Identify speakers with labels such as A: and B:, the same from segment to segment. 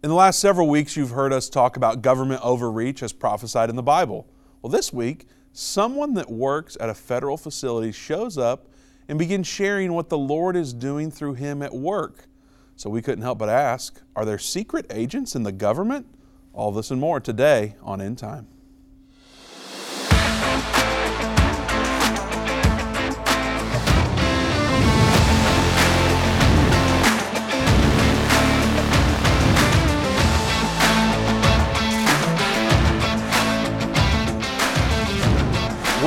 A: In the last several weeks, you've heard us talk about government overreach as prophesied in the Bible. Well, this week, someone that works at a federal facility shows up and begins sharing what the Lord is doing through him at work. So we couldn't help but ask Are there secret agents in the government? All this and more today on End Time.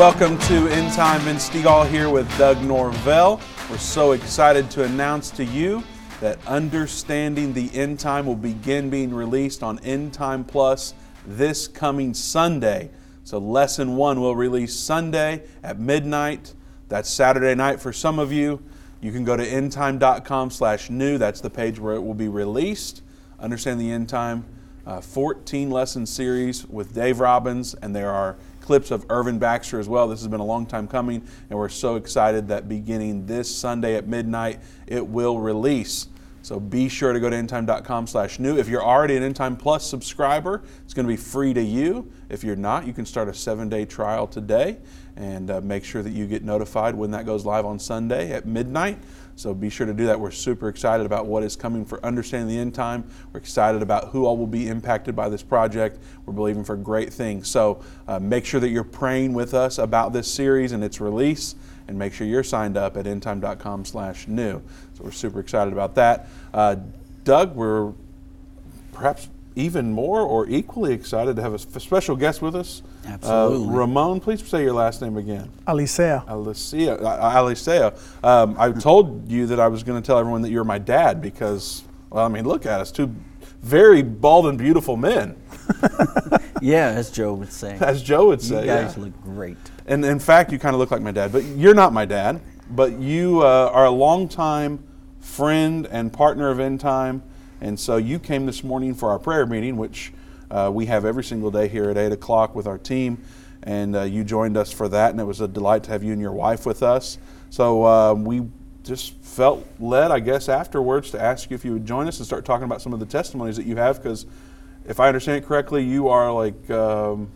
A: Welcome to End Time. Vince Stegall here with Doug Norvell. We're so excited to announce to you that Understanding the End Time will begin being released on End Time Plus this coming Sunday. So, lesson one will release Sunday at midnight. That's Saturday night for some of you. You can go to endtime.com slash new. That's the page where it will be released. Understand the End Time, uh, 14 lesson series with Dave Robbins, and there are clips of Irvin Baxter as well. This has been a long time coming, and we're so excited that beginning this Sunday at midnight, it will release. So be sure to go to endtime.com slash new. If you're already an Endtime Plus subscriber, it's going to be free to you. If you're not, you can start a seven-day trial today and uh, make sure that you get notified when that goes live on Sunday at midnight. So be sure to do that. We're super excited about what is coming for Understanding the End Time. We're excited about who all will be impacted by this project. We're believing for great things. So uh, make sure that you're praying with us about this series and its release and make sure you're signed up at endtime.com slash new. So we're super excited about that. Uh, Doug, we're perhaps even more or equally excited to have a special guest with us.
B: Absolutely.
A: Uh, Ramon, please say your last name again.
C: Alicea.
A: Alicea. uh, Alicea. Um, I told you that I was going to tell everyone that you're my dad because, well, I mean, look at us, two very bald and beautiful men,
B: Yeah, as Joe would say.
A: as Joe would say.
B: you guys
A: yeah.
B: look great.
A: And in fact, you kind of look like my dad, but you're not my dad. But you uh, are a longtime friend and partner of End Time. And so you came this morning for our prayer meeting, which uh, we have every single day here at 8 o'clock with our team. And uh, you joined us for that, and it was a delight to have you and your wife with us. So uh, we just felt led, I guess, afterwards to ask you if you would join us and start talking about some of the testimonies that you have. Because if I understand it correctly, you are like. Um,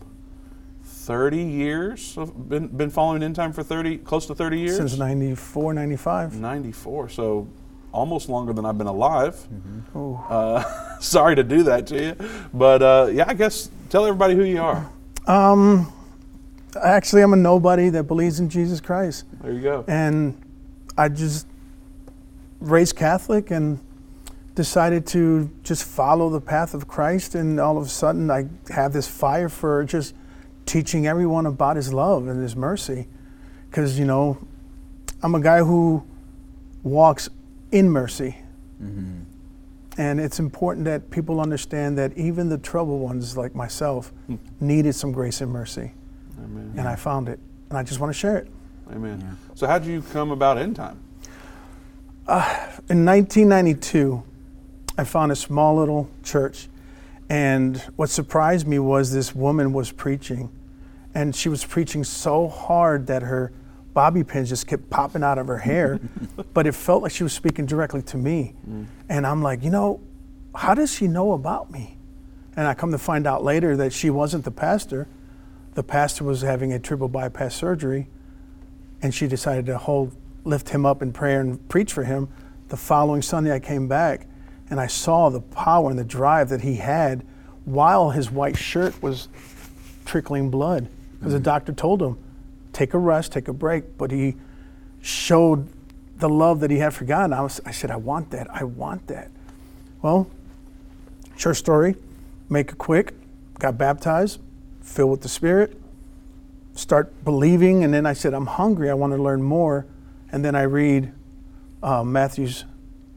A: 30 years of been been following End Time for 30 close to 30 years
C: Since 94, 95.
A: 94 so almost longer than i've been alive
C: Oh.
A: uh, sorry to do that to you but uh, yeah i guess tell everybody who you are
C: Um, actually, I'm a nobody that believes in Jesus Christ.
A: there you go
C: And I just raised Catholic and decided to just follow the path of Christ. And all of a sudden, I have this fire for just teaching everyone about His love and His mercy. Because, you know, I'm a guy who walks in mercy. Mm-hmm. And it's important that people understand that even the troubled ones like myself mm. needed some grace and mercy.
A: amen
C: And I found it. And I just want to share it.
A: amen so how did you come about end time uh,
C: In 1992, I found a small little church. And what surprised me was this woman was preaching. And she was preaching so hard that her bobby pins just kept popping out of her hair. but it felt like she was speaking directly to me. Mm. And I'm like, you know, how does she know about me? And I come to find out later that she wasn't the pastor. The pastor was having a triple bypass surgery and she decided to hold lift him up in prayer and preach for him. The following Sunday I came back and I saw the power and the drive that he had while his white shirt was trickling blood. Because the mm. doctor told him, take a rest, take a break, but he showed the love that he had for God. And I, was, I said, I want that. I want that. Well, short story, make it quick. Got baptized, filled with the Spirit, start believing, and then I said, I'm hungry. I want to learn more. And then I read uh, Matthew's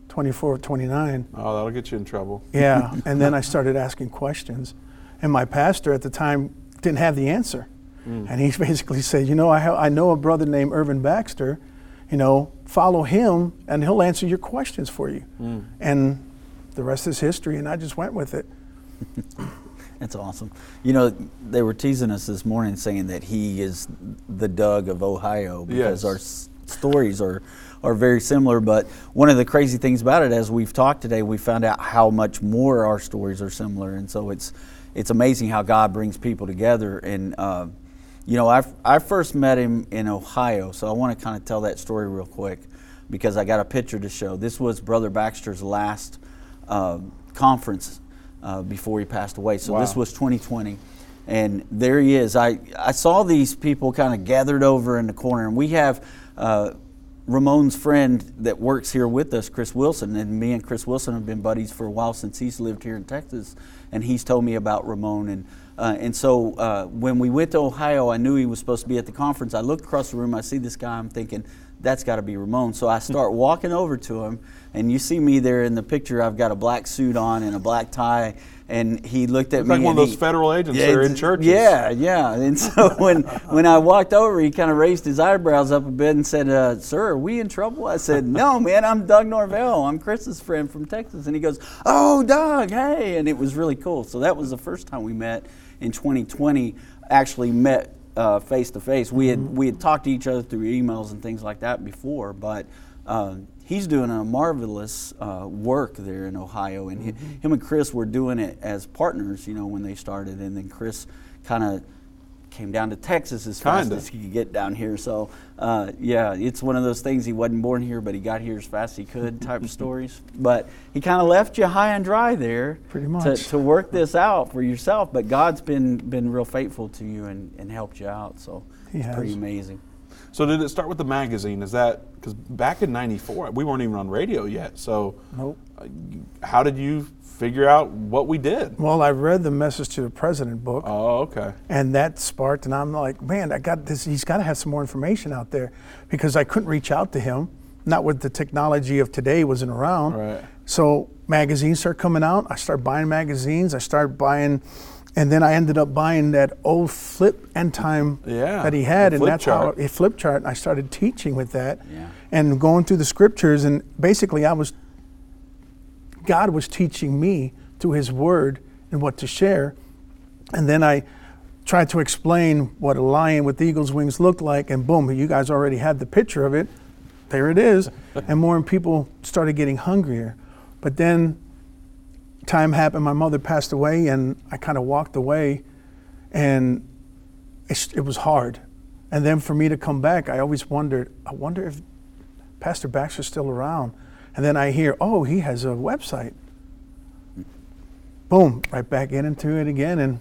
C: 24, 29.
A: oh that'll get you in trouble
C: Yeah. and then I started asking questions. And my pastor at the time didn't have the answer. And he basically said, You know, I, ha- I know a brother named Irvin Baxter. You know, follow him and he'll answer your questions for you. And the rest is history. And I just went with it.
B: That's awesome. You know, they were teasing us this morning saying that he is the Doug of Ohio because
A: Yes.
B: our s- stories are are very similar. But one of the crazy things about it, as we've talked today, we found out how much more our stories are similar, and so it's it's amazing how God brings people together. And uh, you know, I I first met him in Ohio, so I want to kind of tell that story real quick because I got a picture to show. This was Brother Baxter's last uh, conference uh, before he passed away. So
A: Wow.
B: this was 2020. And there he is. I, I saw these people kind of gathered over in the corner, and we have uh, Ramon's friend that works here with us, Chris Wilson, and me and Chris Wilson have been buddies for a while since he's lived here in Texas, and he's told me about Ramon. And uh, and so uh, when we went to Ohio, I knew he was supposed to be at the conference. I looked across the room, I see this guy, I'm thinking that's got to be Ramon. So I start walking over to him, and you see me there in the picture. I've got a black suit on and a black tie, and he looked at
A: It's
B: me.
A: like one of those
B: he-
A: federal agents that are in churches.
B: Yeah, yeah. And so when when I walked over, he kind of raised his eyebrows up a bit and said, uh, "Sir, are we in trouble?" I said, "No, man. I'm Doug Norvell. I'm Chris's friend from Texas." And he goes, "Oh, Doug, hey!" And it was really cool. So that was the first time we met in 2020. Actually met face to face. We had we had talked to each other through emails and things like that before, but. Uh, He's doing a marvelous uh, work there in Ohio, and he, him and Chris were doing it as partners, you know, when they started. And then Chris kind of came down to Texas as fast
A: Kinda.
B: as he could get down here. So, uh, yeah, it's one of those things. He wasn't born here, but he got here as fast as he could type of stories. But he kind of left you high and dry there
C: Pretty
B: To,
C: much.
B: to work this out for yourself. But God's been, been real faithful to you and, and helped you out. So,
C: He
B: it's pretty amazing.
A: So did it start with the magazine? Is that because back in '94 we weren't even on radio yet? So
C: Nope.
A: uh, how did you figure out what we did?
C: Well, I read the Message to the President book,
A: Oh, okay.
C: and that sparked, and I'm like, man, I got this. He's got to have some more information out there because I couldn't reach out to him. Not with the technology of today wasn't around.
A: Right.
C: So magazines start coming out. I start buying magazines. I started buying, and then I ended up buying that old flip end time
A: Yeah,
C: that he had, and that's
A: chart.
C: how a flip chart. And I started teaching with that,
B: Yeah.
C: and going through the scriptures, and basically I was God was teaching me through His Word and what to share. And then I tried to explain what a lion with eagle's wings looked like, and boom, you guys already had the picture of it. There it is. and more and people started getting hungrier. But then time happened, my mother passed away, and I kind of walked away, and it's, it was hard. And then for me to come back, I always wondered, I wonder if Pastor Baxter's still around. And then I hear, oh, he has a website. Boom, right back in into it again, and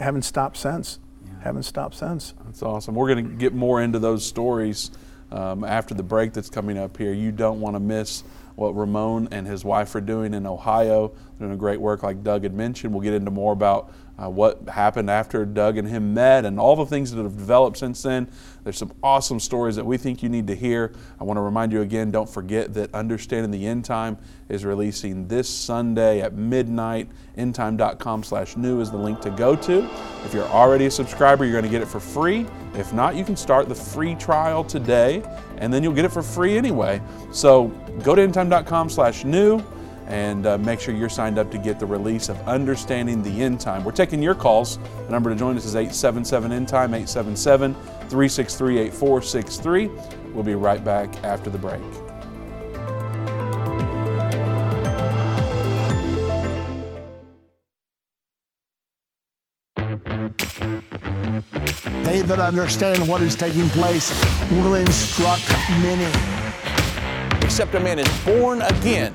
C: haven't stopped since. Haven't stopped since.
A: That's awesome. We're going to get more into those stories um, after the break that's coming up here. You don't want to miss what Ramon and his wife are doing in Ohio. They're doing a great work, like Doug had mentioned. We'll get into more about uh, what happened after Doug and him met and all the things that have developed since then. There's some awesome stories that we think you need to hear. I want to remind you again don't forget that Understanding the End Time is releasing this Sunday at midnight. Endtime.com slash new is the link to go to. If you're already a subscriber, you're going to get it for free. If not, you can start the free trial today and then you'll get it for free anyway. So go to endtime.com slash new and uh, make sure you're signed up to get the release of Understanding the End Time. We're taking your calls. The number to join us is 877 End Time, 877 363 8463. We'll be right back after the break.
D: They that understand what is taking place will instruct many.
E: Except a man is born again,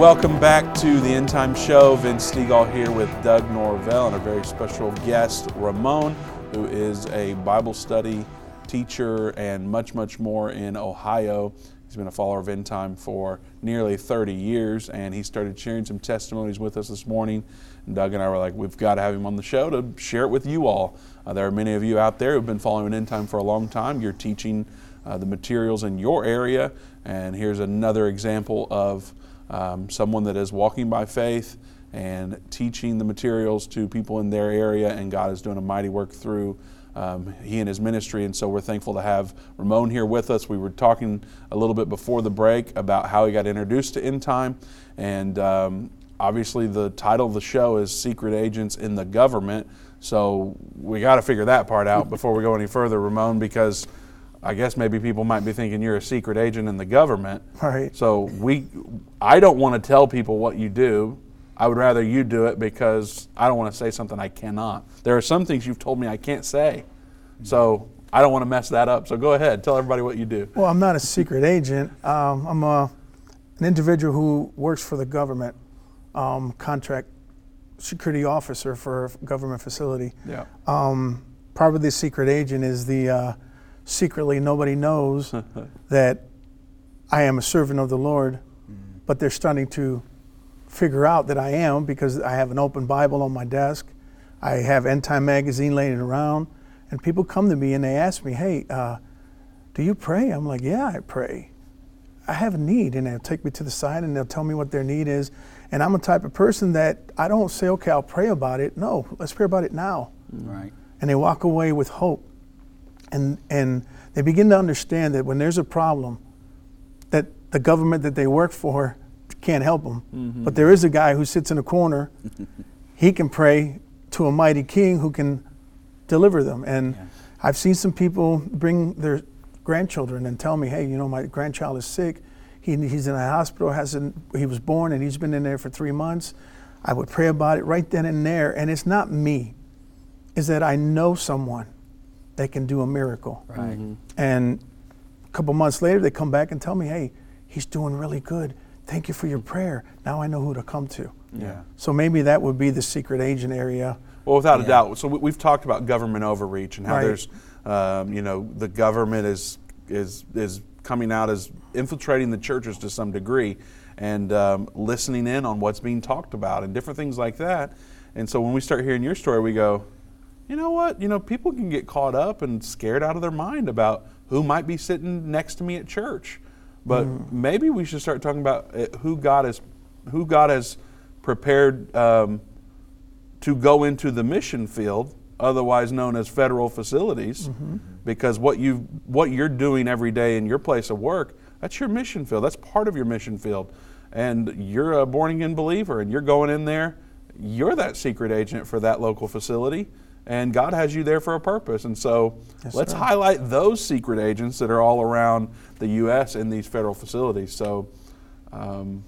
A: Welcome back to the End Time Show. Vince Stegall here with Doug Norvell and a very special guest, Ramon, who is a Bible study teacher and much, much more in Ohio. He's been a follower of End Time for nearly 30 years, and he started sharing some testimonies with us this morning. And Doug and I were like, we've got to have him on the show to share it with you all. Uh, there are many of you out there who've been following End Time for a long time. You're teaching uh, the materials in your area, and here's another example of um, someone that is walking by faith and teaching the materials to people in their area, and God is doing a mighty work through um, he and his ministry. And so we're thankful to have Ramon here with us. We were talking a little bit before the break about how he got introduced to End Time. And um, obviously, the title of the show is Secret Agents in the Government. So we got to figure that part out before we go any further, Ramon, because I guess maybe people might be thinking you're a secret agent in the government.
C: Right.
A: So we, I don't want to tell people what you do. I would rather you do it because I don't want to say something I cannot. There are some things you've told me I can't say. So I don't want to mess that up. So go ahead, tell everybody what you do.
C: Well, I'm not a secret agent. Um, I'm a, an individual who works for the government, um, contract security officer for a government facility.
A: Yeah.
C: Um, probably the secret agent is the uh, secretly nobody knows that I am a servant of the Lord, but they're starting to figure out that I am because I have an open Bible on my desk. I have End Time magazine laying around, and people come to me and they ask me, "Hey, uh, do you pray?" I'm like, "Yeah, I pray." I have a need, and they'll take me to the side and they'll tell me what their need is. And I'm a type of person that I don't say, "Okay, I'll pray about it." No, let's pray about it now.
B: Right.
C: And they walk away with hope, and and they begin to understand that when there's a problem, that the government that they work for can't help them. Mm-hmm. But there is a guy who sits in a corner. he can pray to a mighty king who can deliver them. And yeah. I've seen some people bring their grandchildren and tell me, hey, you know, my grandchild is sick. He, he's in a hospital, hasn't, he was born and he's been in there for three months. I would pray about it right then and there. And it's not me, is that I know someone that can do a miracle.
B: Right. Mm-hmm.
C: And a couple months later, they come back and tell me, hey, he's doing really good thank you for your prayer. Now I know who to come to.
A: Yeah.
C: So maybe that would be the secret agent area.
A: Well, without yeah. a doubt. So we've talked about government overreach and how right. there's, um, you know, the government is is is coming out as infiltrating the churches to some degree, and um, listening in on what's being talked about and different things like that. And so when we start hearing your story, we go, you know what? You know, people can get caught up and scared out of their mind about who might be sitting next to me at church but mm. maybe we should start talking about uh, who God has, who God has prepared um, to go into the mission field, otherwise known as federal facilities, mm-hmm. because what you what you're doing every day in your place of work, that's your mission field. That's part of your mission field, and you're a born again believer, and you're going in there. You're that secret agent for that local facility and God has you there for a purpose. And so yes, let's sir. highlight those secret agents that are all around the U.S. in these federal facilities. So, um,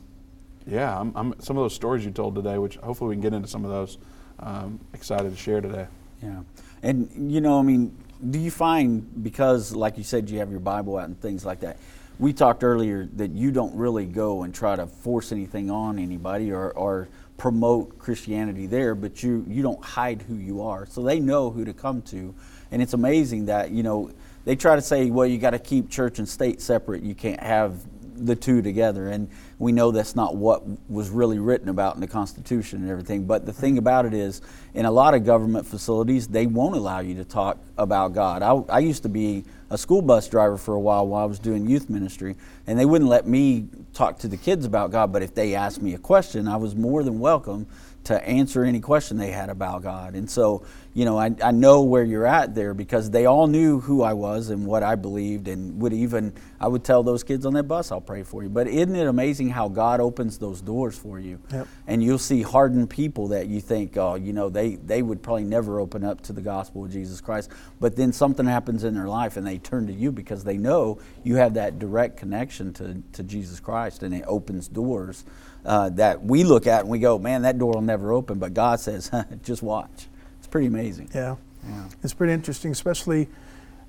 A: yeah, I'm, I'm, some of those stories you told today, which hopefully we can get into some of those. Um, excited to share today.
B: Yeah, and you know, I mean, do you find because, like you said, you have your Bible out and things like that? We talked earlier that you don't really go and try to force anything on anybody or, or promote Christianity there, but you you don't hide who you are. So they know who to come to, and it's amazing that you know they try to say, well, you got to keep church and state separate. You can't have the two together. And we know that's not what was really written about in the Constitution and everything. But the thing about it is, in a lot of government facilities, they won't allow you to talk about God. I, I used to be a school bus driver for a while while I was doing youth ministry, and they wouldn't let me talk to the kids about God. But if they asked me a question, I was more than welcome to answer any question they had about God. And so, you know, I, I know where you're at there because they all knew who I was and what I believed and would even, I would tell those kids on that bus, I'll pray for you. But isn't it amazing how God opens those doors for you?
C: Yep.
B: And you'll see hardened people that you think, oh, you know, they, they would probably never open up to the gospel of Jesus Christ. But then something happens in their life and they turn to you because they know you have that direct connection to, to Jesus Christ and it opens doors uh, that we look at and we go, man, that door will never open. But God says, just watch. It's pretty amazing.
C: Yeah.
B: Yeah.
C: It's pretty interesting, especially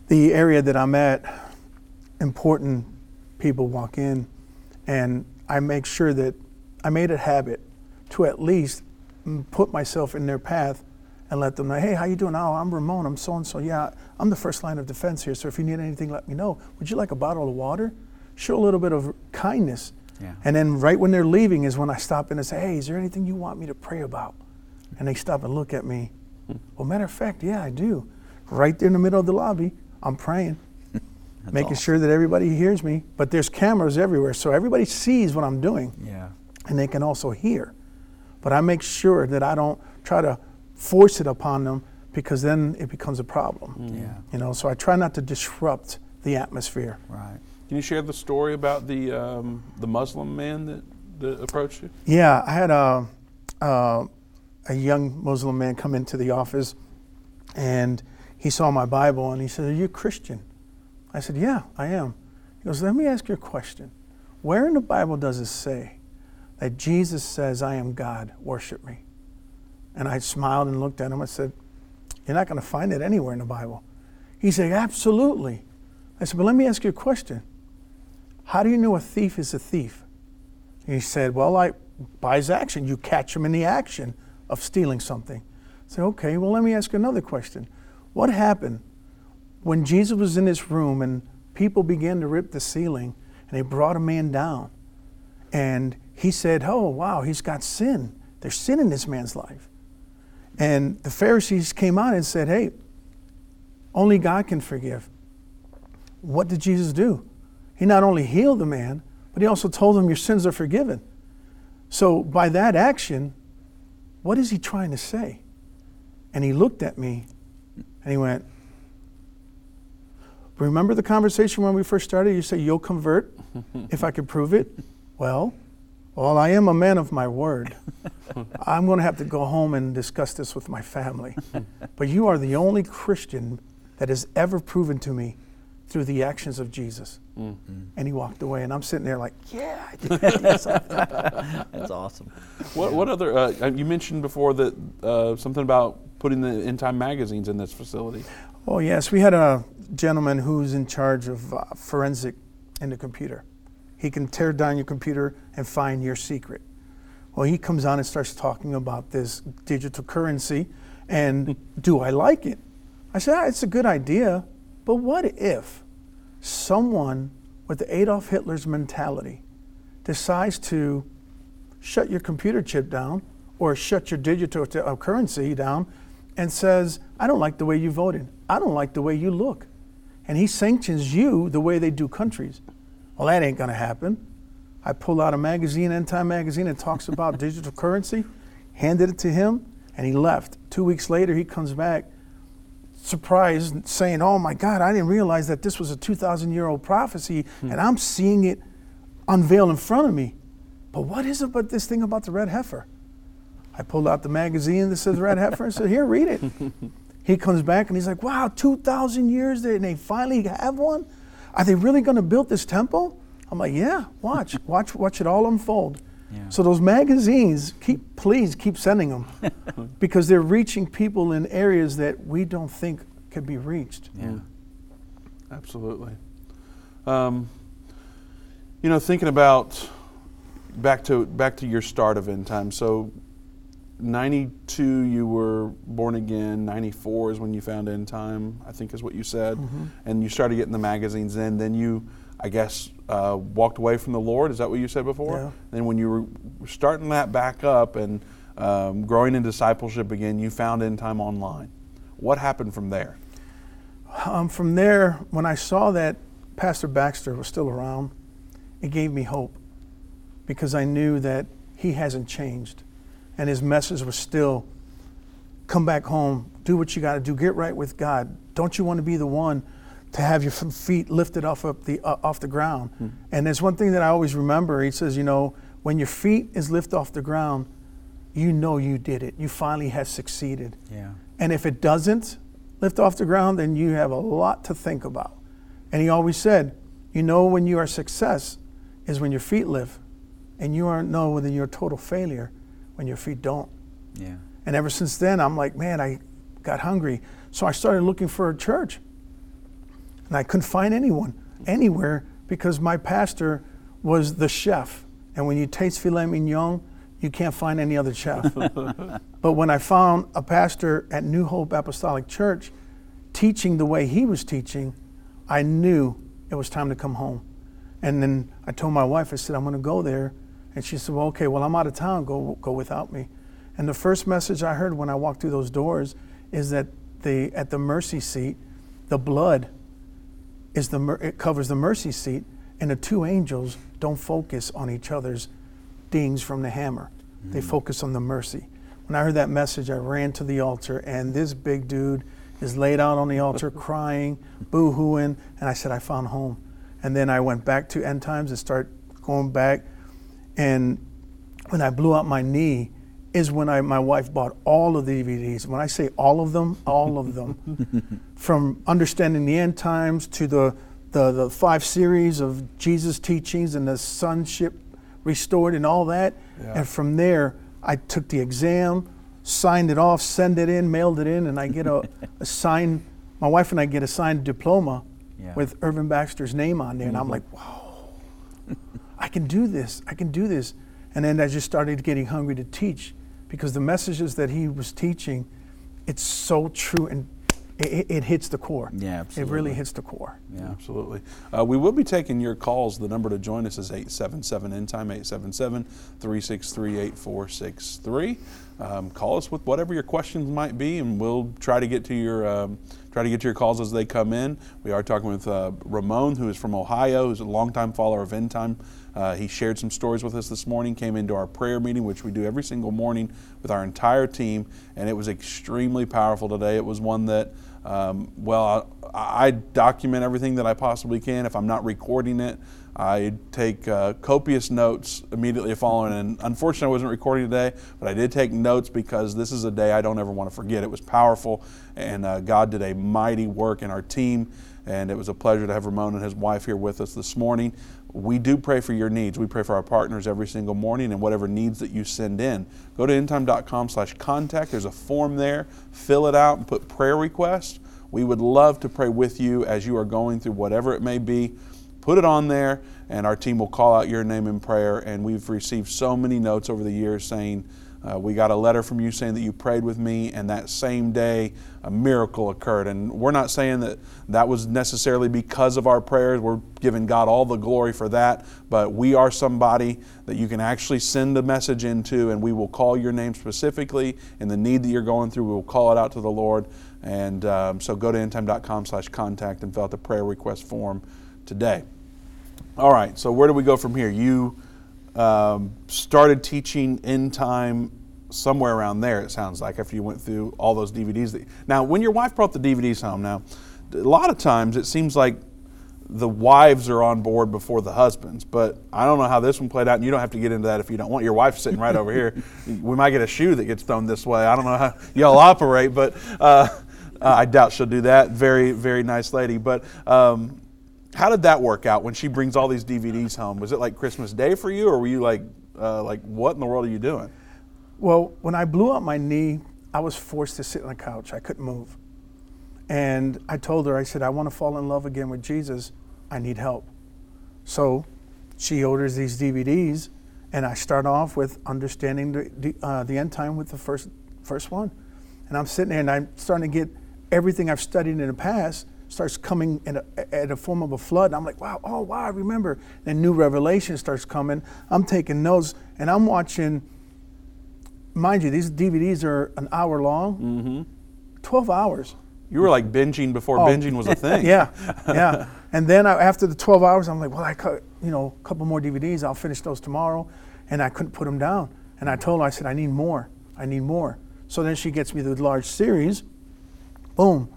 C: the area that I'm at. Important people walk in, and I make sure that I made a habit to at least put myself in their path and let them know, hey, how you doing? Oh, I'm Ramon. I'm so and so. Yeah, I'm the first line of defense here. So if you need anything, let me know. Would you like a bottle of water? Show a little bit of kindness.
B: Yeah.
C: And then right when they're leaving is when I stop in and say, hey, is there anything you want me to pray about? And they stop and look at me. Hmm. Well, matter of fact, yeah, I do. Right there in the middle of the lobby, I'm praying, making sure that everybody hears me. But there's cameras everywhere, so everybody sees what I'm doing,
B: Yeah.
C: and they can also hear. But I make sure that I don't try to force it upon them because then it becomes a problem. Mm.
B: Yeah.
C: You know, so I try not to disrupt the atmosphere.
B: Right.
A: Can you share the story about the um, the Muslim man that, that approached you?
C: Yeah, I had a, a a young Muslim man come into the office, and he saw my Bible and he said, "Are you a Christian?" I said, "Yeah, I am." He goes, "Let me ask you a question. Where in the Bible does it say that Jesus says, "I am God, worship me"?" And I smiled and looked at him. I said, "You're not going to find it anywhere in the Bible." He said, "Absolutely." I said, "But let me ask you a question. How do you know a thief is a thief?" He said, Well, I by his action, you catch him in the action of stealing something. I said, Okay, well, let me ask another question. What happened when Jesus was in this room and people began to rip the ceiling and they brought a man down? And he said, Oh, wow, he's got sin. There's sin in this man's life. And the Pharisees came out and said, Hey, only God can forgive. What did Jesus do? He not only healed the man, but he also told him, Your sins are forgiven. So, by that action, what is he trying to say? And he looked at me and he went, Remember the conversation when we first started? You said, You'll convert if I could prove it? Well, well, I am a man of my word. I'm going to have to go home and discuss this with my family. but you are the only Christian that has ever proven to me through the actions of Jesus. And he walked away, and I'm sitting there like, yeah, I did that.
B: That's awesome.
A: What what other? Uh, you mentioned before that uh, something about putting the end time magazines in this facility.
C: Oh, yes. We had a gentleman who's in charge of uh, forensic in the computer. He can tear down your computer and find your secret. Well, he comes on and starts talking about this digital currency, and do I like it? I said, ah, it's a good idea, but what if someone with Adolf Hitler's mentality decides to shut your computer chip down or shut your digital t- uh, currency down and says, I don't like the way you voted. I don't like the way you look. And he sanctions you the way they do countries. Well, that ain't going to happen. I pull out a magazine, End Time magazine, that talks about digital currency, handed it to him, and he left. Two weeks later, he comes back surprised, saying, Oh my God, I didn't realize that this was a 2,000 year old prophecy, hmm. and I'm seeing it unveil in front of me. But what is it about this thing about the red heifer? I pulled out the magazine that says red heifer and said, Here, read it. he comes back and he's like, Wow, 2,000 years and they finally have one? Are they really going to build this temple? I'm like, Yeah, watch, watch, watch it all unfold. So those magazines, keep please keep sending them because they're reaching people in areas that we don't think could be reached.
B: Yeah.
A: Absolutely. Um, you know, thinking about back to back to your start of end time. So, 92 you were born again 94 is when you found end time i think is what you said
C: Mhm.
A: and you started getting the magazines then then you i guess uh, walked away from the lord? Is that what you said before?
C: Yeah.
A: then when you were starting that back up and um, growing in discipleship again you found end time online. What happened from there?
C: Um, from there, when I saw that Pastor Baxter was still around, it gave me hope because I knew that he hasn't changed and his message was still come back home, do what you got to do, get right with God. Don't you want to be the one to have your feet lifted off of the uh, off the ground? And there's one thing that I always remember. He says, you know, when your feet is lifted off the ground, you know you did it. You finally have succeeded.
B: Yeah.
C: And if it doesn't lift off the ground, then you have a lot to think about. And he always said, you know when you are success is when your feet lift, and you aren't know whether you're a total failure when your feet don't.
B: Yeah.
C: And ever since then, I'm like, man, I got hungry. So I started looking for a church. And I couldn't find anyone anywhere because my pastor was the chef. And when you taste filet mignon, you can't find any other chef. but when I found a pastor at New Hope Apostolic Church teaching the way he was teaching, I knew it was time to come home. And then I told my wife, I said, I'm going to go there. And she said, Well, okay, well, I'm out of town. Go, go without me. And the first message I heard when I walked through those doors is that the, at the mercy seat, the blood is the it covers the mercy seat, and the two angels don't focus on each other's dings from the hammer. They hmm. focus on the mercy. When I heard that message, I ran to the altar, and this big dude is laid out on the altar crying, boo hooing, and I said, I found home. And then I went back to end times and start going back. And when I blew out my knee, is when I my wife bought all of the DVDs. When I say all of them, all of them, from understanding the end times to the, the the five series of Jesus teachings and the sonship restored and all that.
A: Yeah.
C: And from there, I took the exam, signed it off, sent it in, mailed it in, and I get a, a signed. My wife and I get a signed diploma
B: Yeah.
C: with Irvin Baxter's name on there, and I'm like, wow, I can do this. I can do this. And then I just started getting hungry to teach because the messages that he was teaching, it's so true and it, it- it hits the core.
B: Yeah, absolutely.
C: It really hits the core.
B: Yeah.
A: Absolutely. Uh, we will be taking your calls. The number to join us is 877 End Time, 877 363 8463. Um, Call us with whatever your questions might be, and we'll try to get to your. Um, Try to get to your calls as they come in. We are talking with uh, Ramon, who is from Ohio, who's a longtime follower of End Time. Uh, he shared some stories with us this morning, came into our prayer meeting, which we do every single morning with our entire team, and it was extremely powerful today. It was one that um, well, I, I document everything that I possibly can. If I'm not recording it, I take uh, copious notes immediately following. And unfortunately, I wasn't recording today, but I did take notes because this is a day I don't ever want to forget. It was powerful, and uh, God did a mighty work in our team. And it was a pleasure to have Ramon and his wife here with us this morning. We do pray for your needs. We pray for our partners every single morning and whatever needs that you send in. Go to endtime.com slash contact. There's a form there. Fill it out and put prayer requests. We would love to pray with you as you are going through whatever it may be. Put it on there, and our team will call out your name in prayer. And we've received so many notes over the years saying, uh, we got a letter from you saying that you prayed with me, and that same day a miracle occurred. And we're not saying that that was necessarily because of our prayers. We're giving God all the glory for that. But we are somebody that you can actually send a message into, and we will call your name specifically in the need that you're going through. We will call it out to the Lord. And um, so go to endtime.com slash contact and fill out the prayer request form today. All right, so where do we go from here? You um, started teaching End Time somewhere around there, it sounds like, after you went through all those DVDs. That, now, when your wife brought the DVDs home, now, a lot of times it seems like the wives are on board before the husbands, but I don't know how this one played out, and you don't have to get into that if you don't want. Your wife sitting right over here. We might get a shoe that gets thrown this way. I don't know how y'all operate, but uh, I doubt she'll do that. Very, very nice lady. But um, how did that work out when she brings all these DVDs home? Was it like Christmas Day for you, or were you like, uh, like what in the world are you doing?
C: Well, when I blew out my knee, I was forced to sit on the couch. I couldn't move. And I told her, I said, I want to fall in love again with Jesus. I need help. So she orders these DVDs, And I start off with understanding the, uh, the end time with the first, first one. And I'm sitting there and I'm starting to get everything I've studied in the past starts coming in a, at a form of a flood. And I'm like, wow, oh, wow, I remember. Then new revelation starts coming. I'm taking notes and I'm watching, mind you, these DVDs are an hour long, mm-hmm. 12 hours.
A: You were like binging before
C: Oh.
A: binging was a thing.
C: yeah, yeah. And then I, after the 12 hours, I'm like, well, I cut, you know, a couple more DVDs. I'll finish those tomorrow. And I couldn't put them down. And I told her, I said, I need more. I need more. So then she gets me the large series. Boom.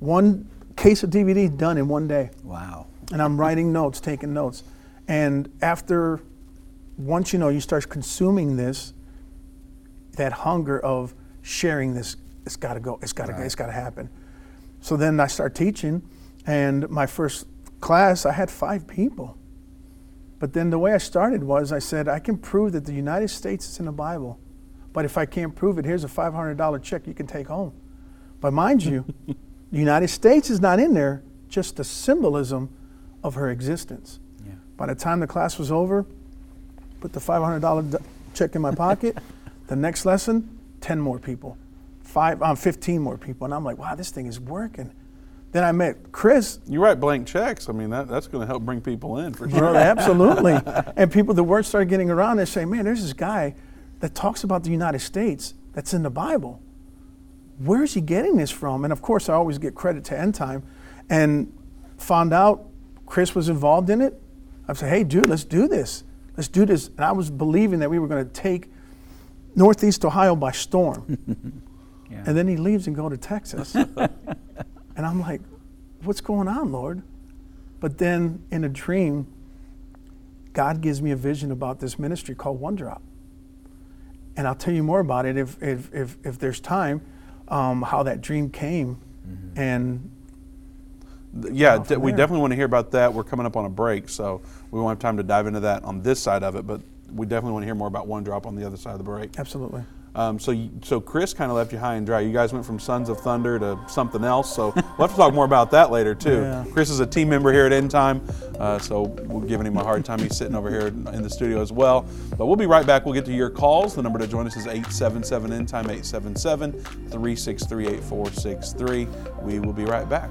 C: One case of DVD done in one day.
B: Wow.
C: And I'm writing notes, taking notes. And after, once you know, you start consuming this, that hunger of sharing this, it's got to go, it's got to, it's got to happen. So then I start teaching, and my first class, I had five people. But then the way I started was I said, I can prove that the United States is in the Bible. But if I can't prove it, here's a $500 check you can take home. But mind you, the United States is not in there, just the symbolism of her existence.
B: Yeah.
C: By the time the class was over, put the $500 d- check in my pocket. the next lesson, 10 more people, five, um, 15 more people. And I'm like, wow, this thing is working. Then I met Chris.
A: You write blank checks. I mean, that, that's going to help bring people in for sure.
C: Bro, absolutely. and people, the word started getting around. They say, man, there's this guy that talks about the United States that's in the Bible. Where is he getting this from? And of course, I always get credit to End Time. And found out Chris was involved in it. I said, hey, dude, let's do this. Let's do this. And I was believing that we were going to take Northeast Ohio by storm.
B: Yeah.
C: And then he leaves and go to Texas. and I'm like, what's going on, Lord? But then in a dream, God gives me a vision about this ministry called One Drop. And I'll tell you more about it if, if, if, if there's time, um, how that dream came. And
A: Yeah,
C: from
A: we definitely want to hear about that. We're coming up on a break, so we won't have time to dive into that on this side of it, but we definitely want to hear more about One Drop on the other side of the break.
C: absolutely.
A: Um, so, you, so Chris kind of left you high and dry. You guys went from Sons of Thunder to something else. So we'll have to talk more about that later too.
C: Yeah.
A: Chris is a team member here at End Time, uh, so we're giving him a hard time. He's sitting over here in the studio as well. But we'll be right back. We'll get to your calls. The number to join us is 877 End Time 877 363 8463. We will be right back.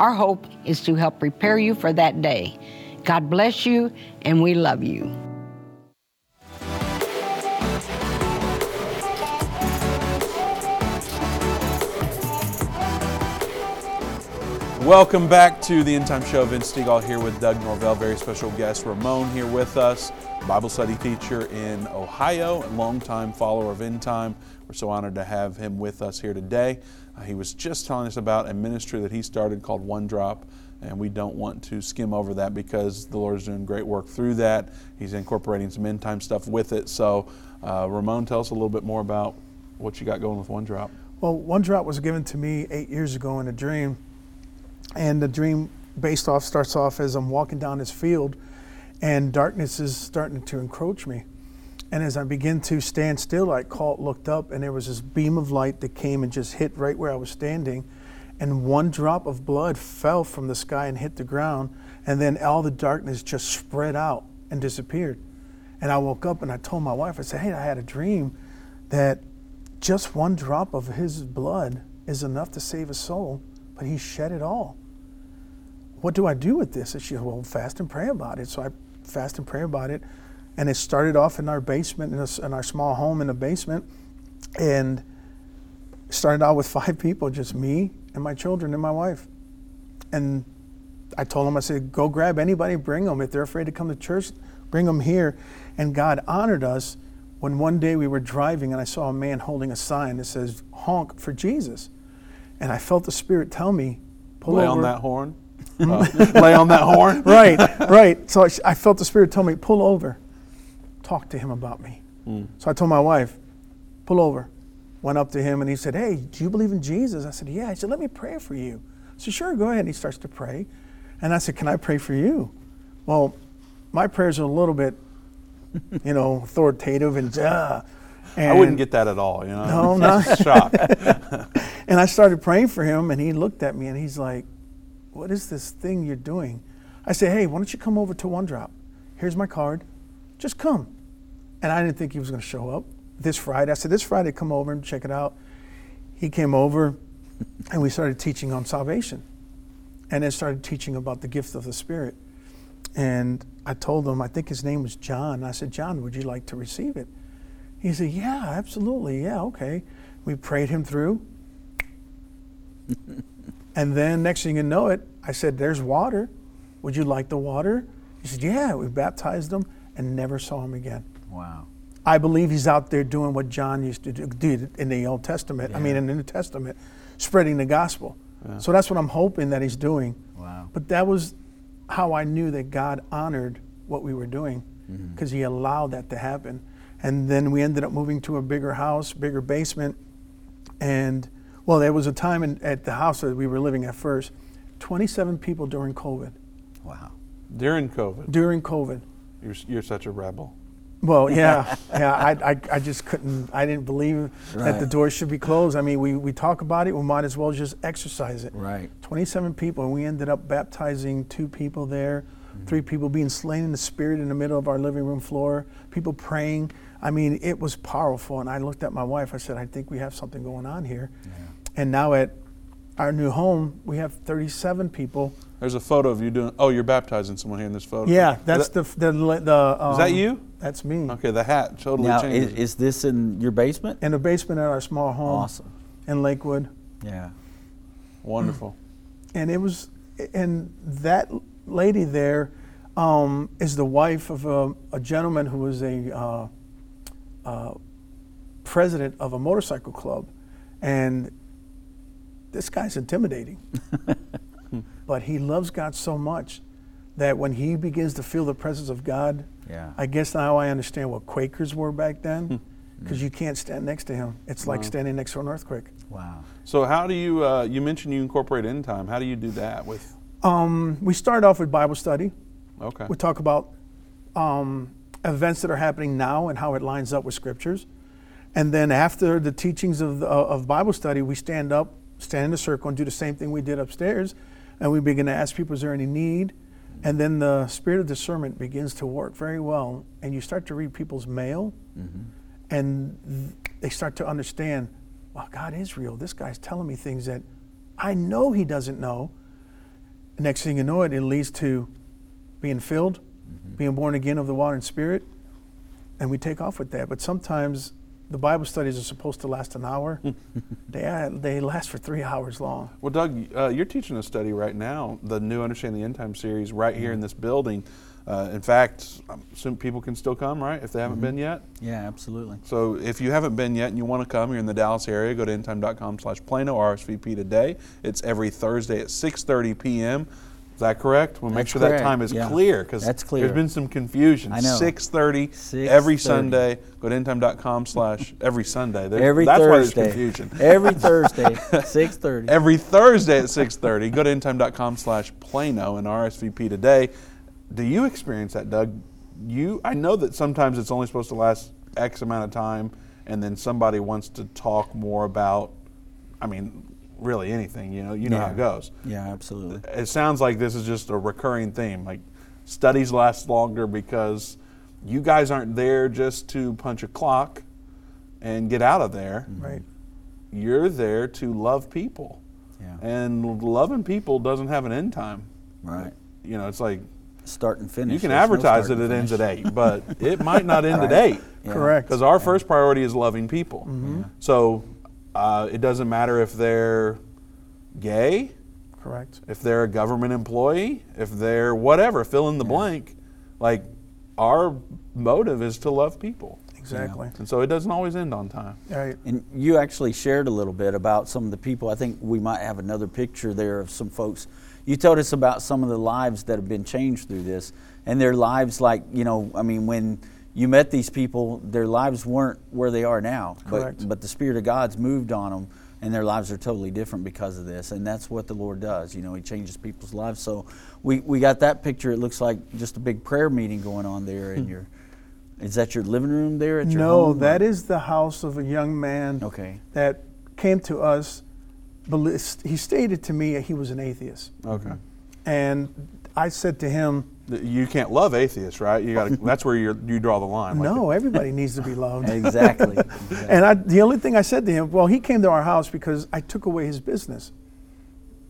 F: Our hope is to help prepare you for that day. God bless you, and we love you.
A: Welcome back to the End Time Show. Vince Stegall here with Doug Norvell. Very special guest Ramon here with us, Bible study teacher in Ohio, and longtime follower of End Time. We're so honored to have him with us here today. Uh, he was just telling us about a ministry that he started called One Drop, and we don't want to skim over that because the Lord is doing great work through that. He's incorporating some end time stuff with it. So, uh, Ramon, tell us a little bit more about what you got going with One Drop.
C: Well, One Drop was given to me eight years ago in a dream. And the dream based off starts off as I'm walking down this field and darkness is starting to encroach me. And as I begin to stand still, I caught, looked up, and there was this beam of light that came and just hit right where I was standing. And one drop of blood fell from the sky and hit the ground. And then all the darkness just spread out and disappeared. And I woke up and I told my wife, I said, Hey, I had a dream that just one drop of his blood is enough to save a soul, but he shed it all. What do I do with this? And she said, Well, fast and pray about it. So I fast and pray about it. And it started off in our basement, in, a, in our small home in the basement. And started out with five people, just me and my children and my wife. And I told them, I said, go grab anybody, bring them. If they're afraid to come to church, bring them here. And God honored us when one day we were driving and I saw a man holding a sign that says, honk for Jesus. And I felt the Spirit tell me, pull
A: Lay
C: over.
A: on that horn. Uh, lay on that horn.
C: right, right. So I, I felt the Spirit tell me, pull over, talk to him about me.
A: Mm.
C: So I told my wife, pull over. Went up to him and he said, Hey, do you believe in Jesus? I said, Yeah. He said, Let me pray for you. I said, Sure, go ahead. And he starts to pray. And I said, Can I pray for you? Well, my prayers are a little bit, you know, authoritative and, uh,
A: I wouldn't get that at all, you know.
C: No, no.
A: Shock.
C: and I started praying for him, and he looked at me and he's like, What is this thing you're doing? I say, Hey, why don't you come over to One Drop? Here's my card. Just come. And I didn't think he was going to show up this Friday. I said, This Friday, come over and check it out. He came over, and we started teaching on salvation, and then started teaching about the gift of the Spirit. And I told him, I think his name was John. I said, John, would you like to receive it? He said, Yeah, absolutely. Yeah, okay. We prayed him through. and then next thing you know it, I said, There's water. Would you like the water? He said, Yeah. We baptized him and never saw him again.
B: Wow.
C: I believe he's out there doing what John used to do, in the Old Testament. I mean, in the New Testament, spreading the gospel. So that's what I'm hoping that he's doing.
B: Wow.
C: But that was how I knew that God honored what we were doing mm-hmm. because he allowed that to happen. And then we ended up moving to a bigger house, bigger basement. And well, there was a time in, at the house that we were living at first, 27 people during COVID.
B: Wow.
A: During COVID,
C: During COVID.
A: you're, you're such a rebel.
C: Well, yeah, yeah. I, I, I just couldn't. I didn't believe that the
B: Right.
C: doors should be closed. I mean, we, we talk about it. We might as well just exercise it.
B: Right.
C: 27 people, and we ended up baptizing two people there,
B: Mm-hmm.
C: three people being slain in the spirit in the middle of our living room floor, people praying. I mean, it was powerful. And I looked at my wife. I said, I think we have something going on here. And now at our new home, we have 37 people.
A: There's a photo of you doing. Oh, you're baptizing someone here in this photo.
C: Yeah, that's
A: that-
C: the the the. Um,
A: Is that you?
C: That's me.
A: Okay, the hat totally
B: Now,
A: changes.
B: is, is this in your basement?
C: In the basement at our small home
B: Awesome.
C: in Lakewood.
B: Yeah.
A: Wonderful.
C: and it was and that lady there um, is the wife of a, a gentleman who was a uh, uh, president of a motorcycle club and this guy's intimidating but he loves god so much that when he begins to feel the presence of god
B: Yeah.
C: i guess now i understand what quakers were back then because you can't stand next to him it's like
A: Wow.
C: standing next to an earthquake
B: Wow.
A: So how do you? Uh, you mentioned you incorporate end time. How do you do that with?
C: um, we start off with bible study
A: Okay.
C: We talk about um, events that are happening now and how it lines up with scriptures. And then after the teachings of, the, of Bible study, we stand up, stand in a circle, and do the same thing we did upstairs. And we begin to ask people, is there any need? And then the spirit of discernment begins to work very well. And you start to read people's mail, mm-hmm. and they start to understand, wow, God is real. This guy's telling me things that I know he doesn't know. Next thing you know, it, it leads to being filled, mm-hmm. being born again of the water and spirit, and we take off with that. But sometimes the Bible studies are supposed to last an hour. they, uh, they last for three hours long.
A: Well, Doug, uh, you're teaching a study right now, the new Understanding the End Time series, right here in this building. Uh, in fact, I assume people can still come, right? If they haven't been yet.
B: Yeah, absolutely.
A: So if you haven't been yet and you want to come, you're in the Dallas area, go to endtime.com slash Plano, RSVP today. It's every Thursday at 6.30 p.m. Is that correct? We'll make sure that time is
B: yeah.
A: clear because there's been some confusion.
B: I know.
A: 6.30 every Sunday. Go to endtime.com slash every Sunday. There-
B: Every
A: that's
B: Thursday.
A: why there's confusion.
B: Every Thursday, 6:30.
A: Every Thursday at 6.30. Go to endtime.com slash Plano and RSVP today. Do you experience that, Doug? You, I know that sometimes it's only supposed to last X amount of time and then somebody wants to talk more about, I mean, really anything, you know, you know how it goes.
B: Yeah, absolutely.
A: It sounds like this is just a recurring theme. Like studies last longer because you guys aren't there just to punch a clock and get out of there.
C: Right.
A: You're there to love people.
B: Yeah.
A: And loving people doesn't have an end time.
B: Right.
A: You know, it's like
B: Start and finish.
A: you can
B: There's
A: advertise
B: start
A: that it ends at eight, but it might not end at eight.
B: Yeah.
C: Correct.
A: Because our first priority is loving people.
B: Mm-hmm.
A: So uh, it doesn't matter if they're gay,
C: Correct.
A: if they're a government employee, if they're whatever, fill in the blank. Like our motive is to love people.
C: Exactly.
A: And so it doesn't always end on time.
C: Right.
B: And you actually shared a little bit about some of the people. I think we might have another picture there of some folks. You told us about some of the lives that have been changed through this, and their lives, like you know, I mean, when you met these people, their lives weren't where they are now,
C: Correct.
B: but but the Spirit of God's moved on them, and their lives are totally different because of this. And that's what the Lord does. You know, He changes people's lives. So we we got that picture. It looks like just a big prayer meeting going on there in hmm. your. Is that your living room there at your
C: No,
B: home?
C: that is the house of a young man
B: Okay.
C: that came to us. He stated to me he was an atheist.
A: Okay.
C: And I said to him,
A: You can't love atheists, right? You got to. that's where you you draw the line. Like,
C: No, everybody needs to be loved.
B: Exactly.
C: And I, the only thing I said to him, well, he came to our house because I took away his business.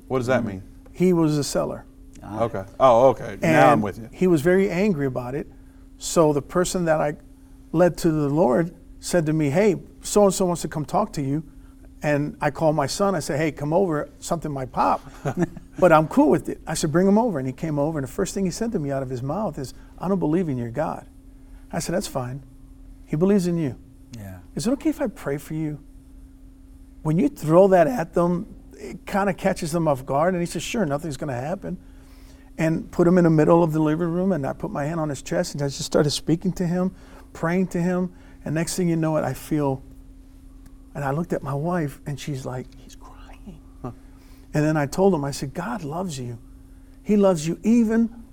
A: What does that mean?
C: He was a seller. Ah.
A: Okay. Oh, okay. now I'm with you.
C: He was very angry about it. So the person that I led to the Lord said to me, Hey, so and so wants to come talk to you. And I called my son. I said, Hey, come over. Something might pop. but I'm cool with it. I said, Bring him over. And he came over. And the first thing he said to me out of his mouth is, I don't believe in your God. I said, That's fine. He believes in you.
B: Yeah.
C: Is it okay if I pray for you? When you throw that at them, it kind of catches them off guard. And he says, Sure, nothing's going to happen. And put him in the middle of the living room, and I put my hand on his chest, and I just started speaking to him, praying to him. And next thing you know it, I feel, and I looked at my wife, and she's like, He's crying. And then I told him, I said, God loves you. He loves you even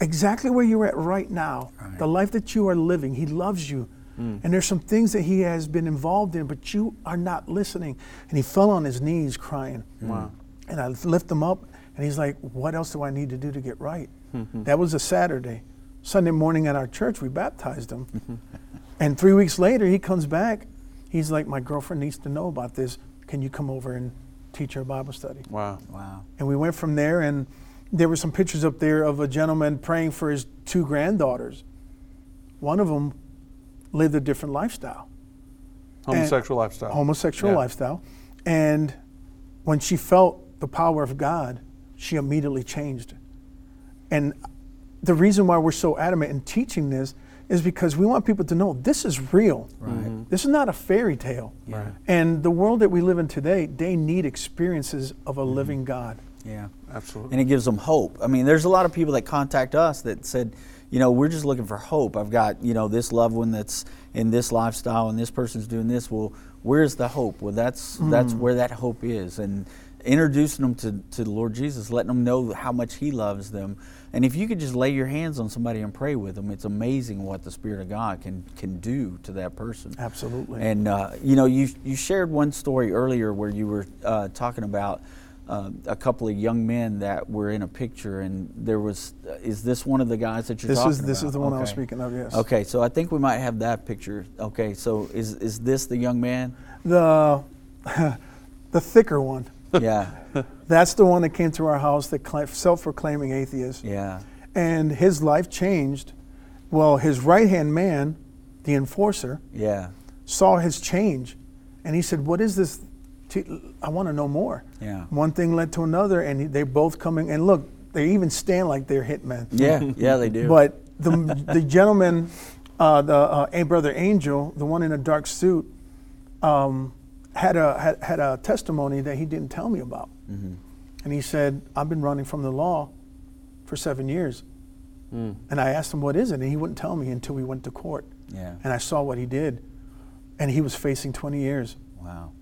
C: exactly where you're at right now, the life that you are living. He loves you. Hmm. And there's some things that he has been involved in, but you are not listening. And he fell on his knees crying. Hmm. Wow. And I lift him up, and he's like, What else do I need to do to get right? Hmm. that was a Saturday. Sunday morning at our church, we baptized him. and three weeks later, he comes back. He's like, My girlfriend needs to know about this. Can you come over and teach her Bible study?
A: Wow.
B: Wow.
C: And we went from there, and there were some pictures up there of a gentleman praying for his two granddaughters. One of them lived a different lifestyle,
A: Homosexual lifestyle.
C: homosexual
A: Yeah.
C: lifestyle. And when she felt the power of God, she immediately changed. And the reason why we're so adamant in teaching this is because we want people to know this is real.
B: Right. Mm-hmm.
C: This is not a fairy tale.
B: Right.
C: And the world that we live in today, they need experiences of a mm-hmm. living God.
B: Yeah.
A: Absolutely.
B: And it gives them hope. I mean, there's a lot of people that contact us that said, you know, we're just looking for hope. I've got, you know, this loved one that's in this lifestyle and this person's doing this. Well, where's the hope? Well, that's that's mm. where that hope is. And introducing them to, to the Lord Jesus, letting them know how much He loves them. And if you could just lay your hands on somebody and pray with them, it's amazing what the Spirit of God can can do to that person.
C: Absolutely.
B: And uh, you know, you you shared one story earlier where you were uh, talking about uh, a couple of young men that were in a picture, and there was. Uh, is this one of the guys that you're
C: This
B: talking
C: is this
B: about?
C: is the one I was speaking of. Yes.
B: Okay, so I think we might have that picture. Okay, so is is this the young man?
C: The the thicker one.
B: Yeah,
C: That's the one that came to our house, the self-proclaiming atheist.
B: yeah,
C: And his life changed. Well, his right-hand man, the enforcer,
B: yeah,
C: saw his change, and he said, "What is this? T- I want to know more."
B: Yeah.
C: One thing led to another, and he- they both coming. And look, they even stand like they're hitmen.
B: yeah, yeah. They do.
C: But the the gentleman, uh, the uh, a brother Angel, the one in a dark suit, um, had a had, had a testimony that he didn't tell me about,
B: Mm-hmm.
C: and he said, "I've been running from the law for seven years.
B: Hmm.
C: And I asked him, what is it? And he wouldn't tell me until we went to court.
B: Yeah.
C: And I saw what he did. And he was facing 20 years.
B: Wow.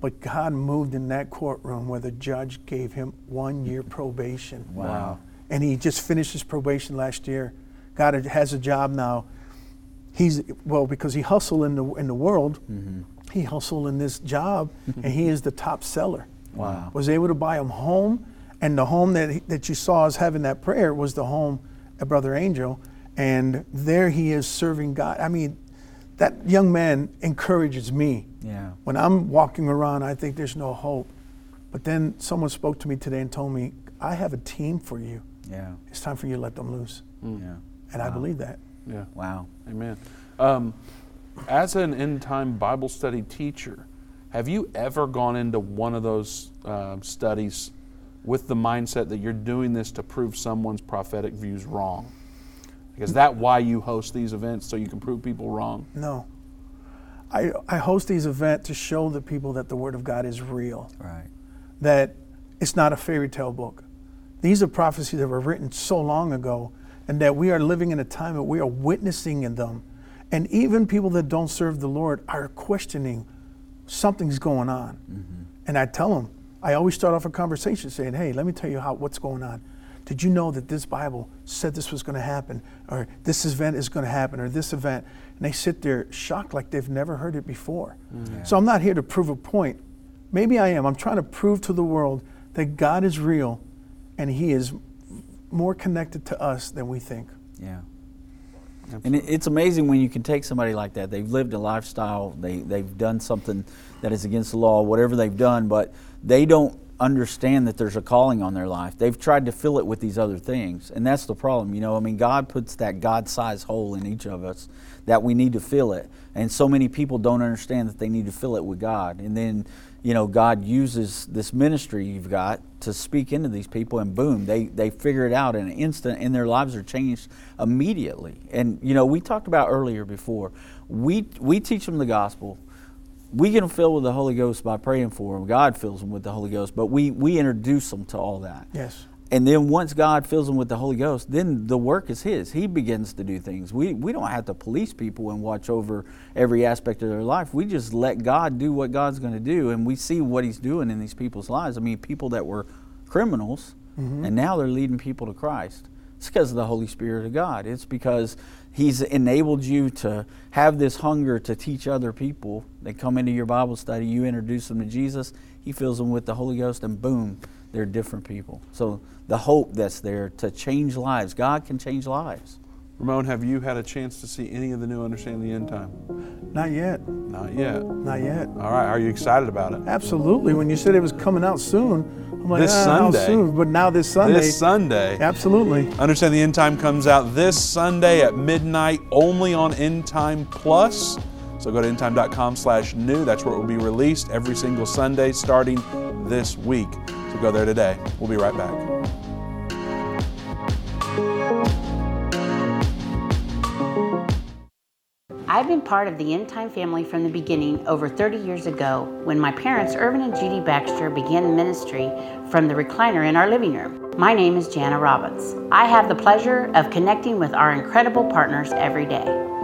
C: But God moved in that courtroom where the judge gave him one year probation.
B: Wow.
C: And he just finished his probation last year. God has a job now. He's, well, because he hustled in the, in the world,
B: Mm-hmm.
C: He hustled in this job, and he is the top seller.
B: Wow.
C: Was able to buy him home, and the home that, that you saw us having that prayer was the home of Brother Angel. And there he is serving God. I mean, that young man encourages me.
B: Yeah.
C: When I'm walking around, I think there's no hope. But then someone spoke to me today and told me, I have a team for you.
B: Yeah.
C: It's time for you to let them loose.
B: Yeah.
C: And I believe that.
G: Yeah.
B: Wow.
G: Amen. Um, as an end time Bible study teacher, have you ever gone into one of those um studies with the mindset that you're doing this to prove someone's prophetic views wrong? Like, Is that why you host these events so you can prove people wrong?
C: No. I, I host these events to show the people that the Word of God is real,
B: Right.
C: that it's not a fairy tale book. These are prophecies that were written so long ago, and that we are living in a time that we are witnessing in them. And even people that don't serve the Lord are questioning something's going on. Mm-hmm. And I tell them, I always start off a conversation saying, hey, let me tell you how what's going on. Did you know that this Bible said this was going to happen, or this event is going to happen, or this event? And they sit there shocked like they've never heard it before. Mm-hmm. So I'm not here to prove a point. Maybe I am. I'm trying to prove to the world that God is real and He is more connected to us than we think.
B: Yeah. And it, it's amazing when you can take somebody like that. They've lived a lifestyle, they, they've done something that is against the law, whatever they've done, but they don't understand that there's a calling on their life. They've tried to fill it with these other things. And that's the problem. You know, I mean, God puts that God sized hole in each of us that we need to fill it. And so many people don't understand that they need to fill it with God. And then, you know, God uses this ministry you've got to speak into these people, and boom, they, they figure it out in an instant, and their lives are changed immediately. And, you know, we talked about earlier before, we, we teach them the gospel. We get them filled with the Holy Ghost by praying for them. God fills them with the Holy Ghost, but we, we introduce them to all that.
C: Yes.
B: And then once God fills them with the Holy Ghost, then the work is His. He begins to do things. We, we don't have to police people and watch over every aspect of their life. We just let God do what God's going to do, and we see what He's doing in these people's lives. I mean, people that were criminals, mm-hmm. and now they're leading people to Christ. It's because of the Holy Spirit of God. It's because He's enabled you to have this hunger to teach other people. They come into your Bible study, you introduce them to Jesus, He fills them with the Holy Ghost, and boom, they're different people. So the hope that's there to change lives, God can change lives.
G: Ramon, have you had a chance to see any of the new Understanding the End Time?
C: Not yet.
G: Not yet.
C: Not yet.
G: All right. Are you excited about it?
C: Absolutely. When you said it was coming out soon, I'm like,
G: This
C: ah, how
G: Sunday.
C: soon? But now this Sunday.
G: This Sunday.
C: Absolutely.
G: Understand the End Time comes out this Sunday at midnight only on End Time Plus. So go to endtime.com slash new. That's where it will be released every single Sunday starting this week. So go there today. We'll be right back.
H: I've been part of the End Time family from the beginning over 30 years ago when my parents, Irvin and Judy Baxter, began the ministry from the recliner in our living room. My name is Jana Robbins. I have the pleasure of connecting with our incredible partners every day.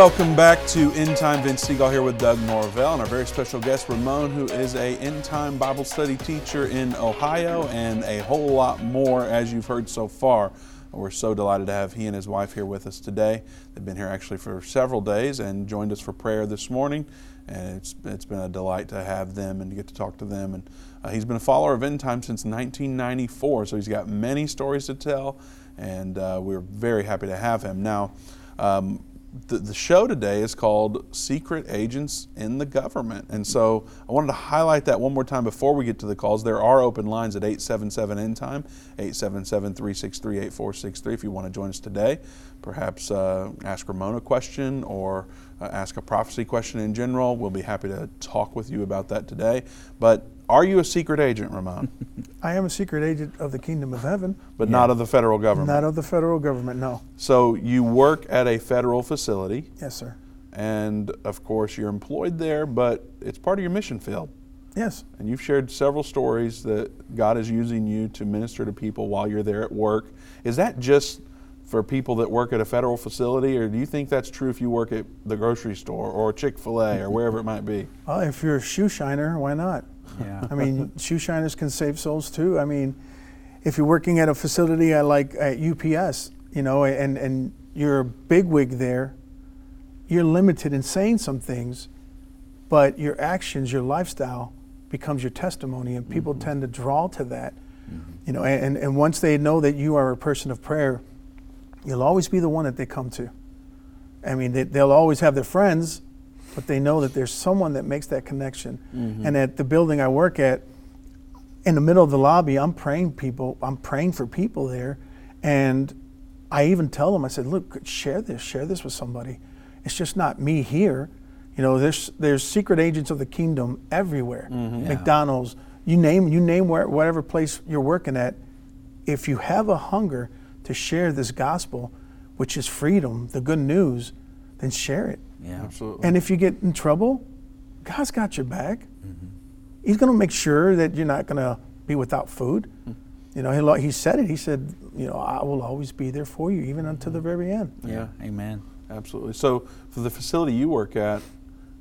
A: Welcome back to End Time. Vince Stegall here with Doug Norvell and our very special guest Ramon, who is a End Time Bible study teacher in Ohio and a whole lot more, as you've heard so far. We're so delighted to have he and his wife here with us today. They've been here actually for several days and joined us for prayer this morning. And it's, it's been a delight to have them and to get to talk to them. And uh, he's been a follower of End Time since 1994, so he's got many stories to tell. And uh, we're very happy to have him. Now, um, the, the show today is called Secret Agents in the Government. And so I wanted to highlight that one more time before we get to the calls. There are open lines at 877 End Time, 877 363 8463 if you want to join us today. Perhaps uh, ask Ramona a question or uh, ask a prophecy question in general. We'll be happy to talk with you about that today. But are you a secret agent, Ramon?
C: I am a secret agent of the kingdom of heaven.
A: But not of the federal government?
C: Not of the federal government, no.
A: So you work at a federal facility?
C: Yes, sir.
A: And of course, you're employed there, but it's part of your mission field.
C: Yes.
A: And you've shared several stories that God is using you to minister to people while you're there at work. Is that just for people that work at a federal facility, or do you think that's true if you work at the grocery store or Chick fil A or wherever it might be?
C: Well, if you're a shoe shiner, why not?
B: Yeah.
C: I mean, shoe shiners can save souls too. I mean, if you're working at a facility at like at UPS, you know, and, and you're a bigwig there, you're limited in saying some things, but your actions, your lifestyle becomes your testimony, and people mm-hmm. tend to draw to that. Mm-hmm. You know, and, and once they know that you are a person of prayer, you'll always be the one that they come to. I mean, they, they'll always have their friends, but they know that there's someone that makes that connection.
A: Mhm.
C: And at the building I work at, in the middle of the lobby, I'm praying people. I'm praying for people there, and I even tell them, I said, "Look, share this. Share this with somebody. It's just not me here. You know, there's there's secret agents of the kingdom everywhere.
A: Mhm. Yeah.
C: McDonald's, you name you name where whatever place you're working at. If you have a hunger to share this gospel, which is freedom, the good news, then share it.
B: Yeah.
A: Absolutely.
C: And if you get in trouble, God's got your back.
A: Mm-hmm.
C: He's going to make sure that you're not going to be without food.
A: Hmm.
C: You know, he, he said it. He said, you know, I will always be there for you, even until the very end.
A: Yeah.
B: Amen.
A: Absolutely. So, for the facility you work at,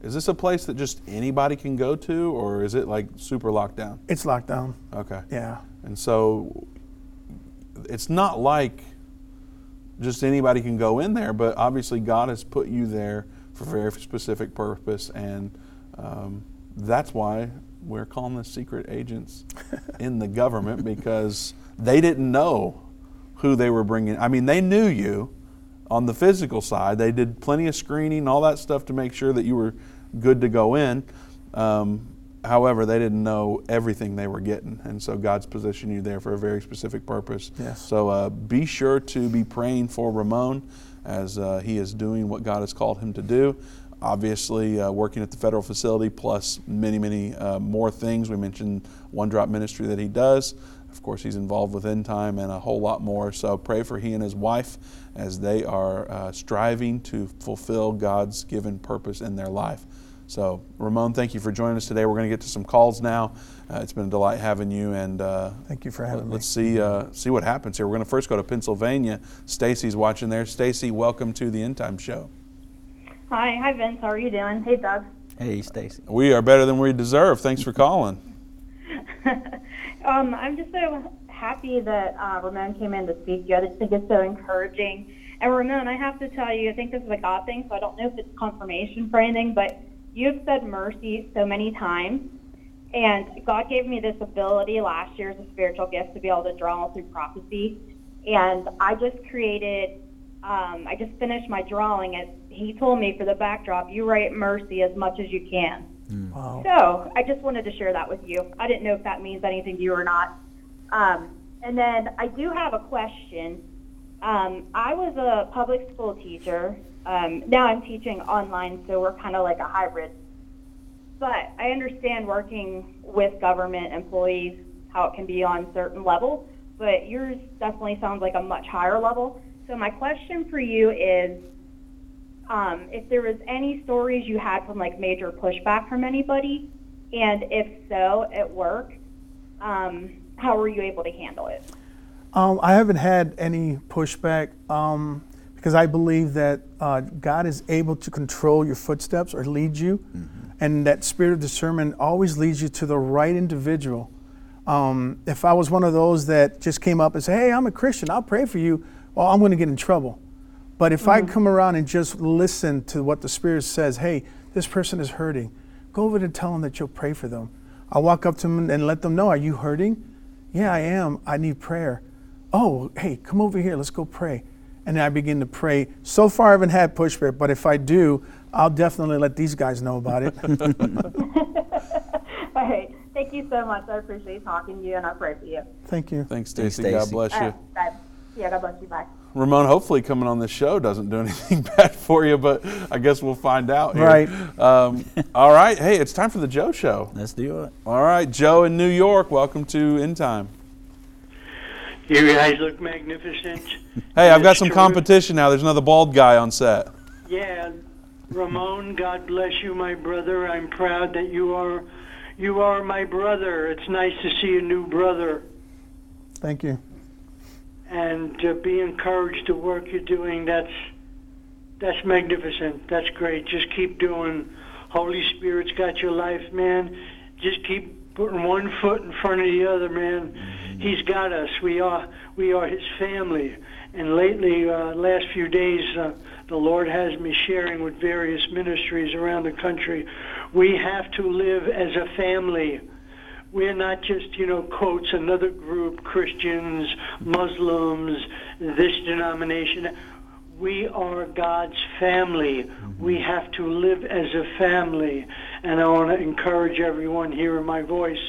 A: is this a place that just anybody can go to, or is it like super locked down?
C: It's locked down.
A: Okay.
C: Yeah.
A: And so, it's not like just anybody can go in there, but obviously God has put you there for a very specific purpose, and um, that's why we're calling this secret agents in the government because they didn't know who they were bringing. I mean, they knew you on the physical side. They did plenty of screening, all that stuff to make sure that you were good to go in. Um, however, they didn't know everything they were getting, and so God's positioned you there for a very specific purpose.
C: Yes.
A: So uh, be sure to be praying for Ramon as uh, he is doing what God has called him to do. Obviously, uh, working at the federal facility, plus many, many uh, more things. We mentioned One Drop Ministry that he does. Of course, he's involved with End Time and a whole lot more. So pray for he and his wife as they are uh, striving to fulfill God's given purpose in their life. So, Ramon, thank you for joining us today. We're going to get to some calls now. Uh, it's been a delight having you, and uh,
C: Thank you for having me.
A: let's see uh, see what happens here. We're going to first go to Pennsylvania. Stacy's watching there. Stacy, welcome to the End Time Show.
I: Hi, hi Vince. How are you doing? Hey Doug.
B: Hey, Stacy.
A: We are better than we deserve. Thanks for calling.
I: Um, I'm just so happy that uh, Ramon came in to speak to you. I just think it's so encouraging. And Ramon, I have to tell you, I think this is a God thing, so I don't know if it's confirmation for anything, but you've said mercy so many times. And God gave me this ability last year as a spiritual gift to be able to draw through prophecy. And I just created, um, I just finished my drawing. And he told me for the backdrop, you write mercy as much as you can.
C: Wow.
I: So I just wanted to share that with you. I didn't know if that means anything to you or not. Um, and then I do have a question. Um, I was a public school teacher. Um, now I'm teaching online, so we're kind of like a hybrid. But I understand working with government employees, how it can be on certain level, but yours definitely sounds like a much higher level. So my question for you is, um, if there was any stories you had from like major pushback from anybody, and if so, at work, um, how were you able to handle it?
C: Um, I haven't had any pushback um, because I believe that uh, God is able to control your footsteps or lead you, and that spirit of discernment always leads you to the right individual. Um, if I was one of those that just came up and said, "Hey, I'm a Christian. I'll pray for you," oh, I'm going to get in trouble. But if I
I: Mhm.
C: come around and just listen to what the Spirit says, hey, this person is hurting, go over and tell them that you'll pray for them. I'll walk up to them and let them know, are you hurting? Yeah, I am. I need prayer. Oh, hey, come over here. Let's go pray. And then I begin to pray. So far, I haven't had pushback, but if I do, I'll definitely let these guys know about it.
I: All right. Thank you so much. I appreciate talking to you, and I pray for you.
C: Thank you.
A: Thanks,
B: Thanks,
A: Stacy. God bless you.
I: right, bye. Yeah, God bless you. Bye.
A: Ramon, hopefully coming on this show doesn't do anything bad for you, but I guess we'll find out. Here.
C: Right.
A: Um, all right. Hey, it's time for the Joe Show.
B: Let's do it.
A: All right, Joe in New York. Welcome to End Time.
J: You guys look magnificent.
A: Hey, I've got some competition now. There's another bald guy on set.
J: Yeah, Ramon, God bless you, my brother. I'm proud that you are you are my brother. It's nice to see a new brother
C: Thank you.
J: and to be encouraged to work you're doing. That's that's magnificent. That's great. Just keep doing. Holy Spirit's got your life, man. Just keep putting one foot in front of the other, man. He's got us. We are we are His family. And lately, uh, last few days, uh, the Lord has me sharing with various ministries around the country. We have to live as a family. We're not just, you know, quotes, another group, Christians, Muslims, this denomination. We are God's family. We have to live as a family. And I want to encourage everyone hearing my voice.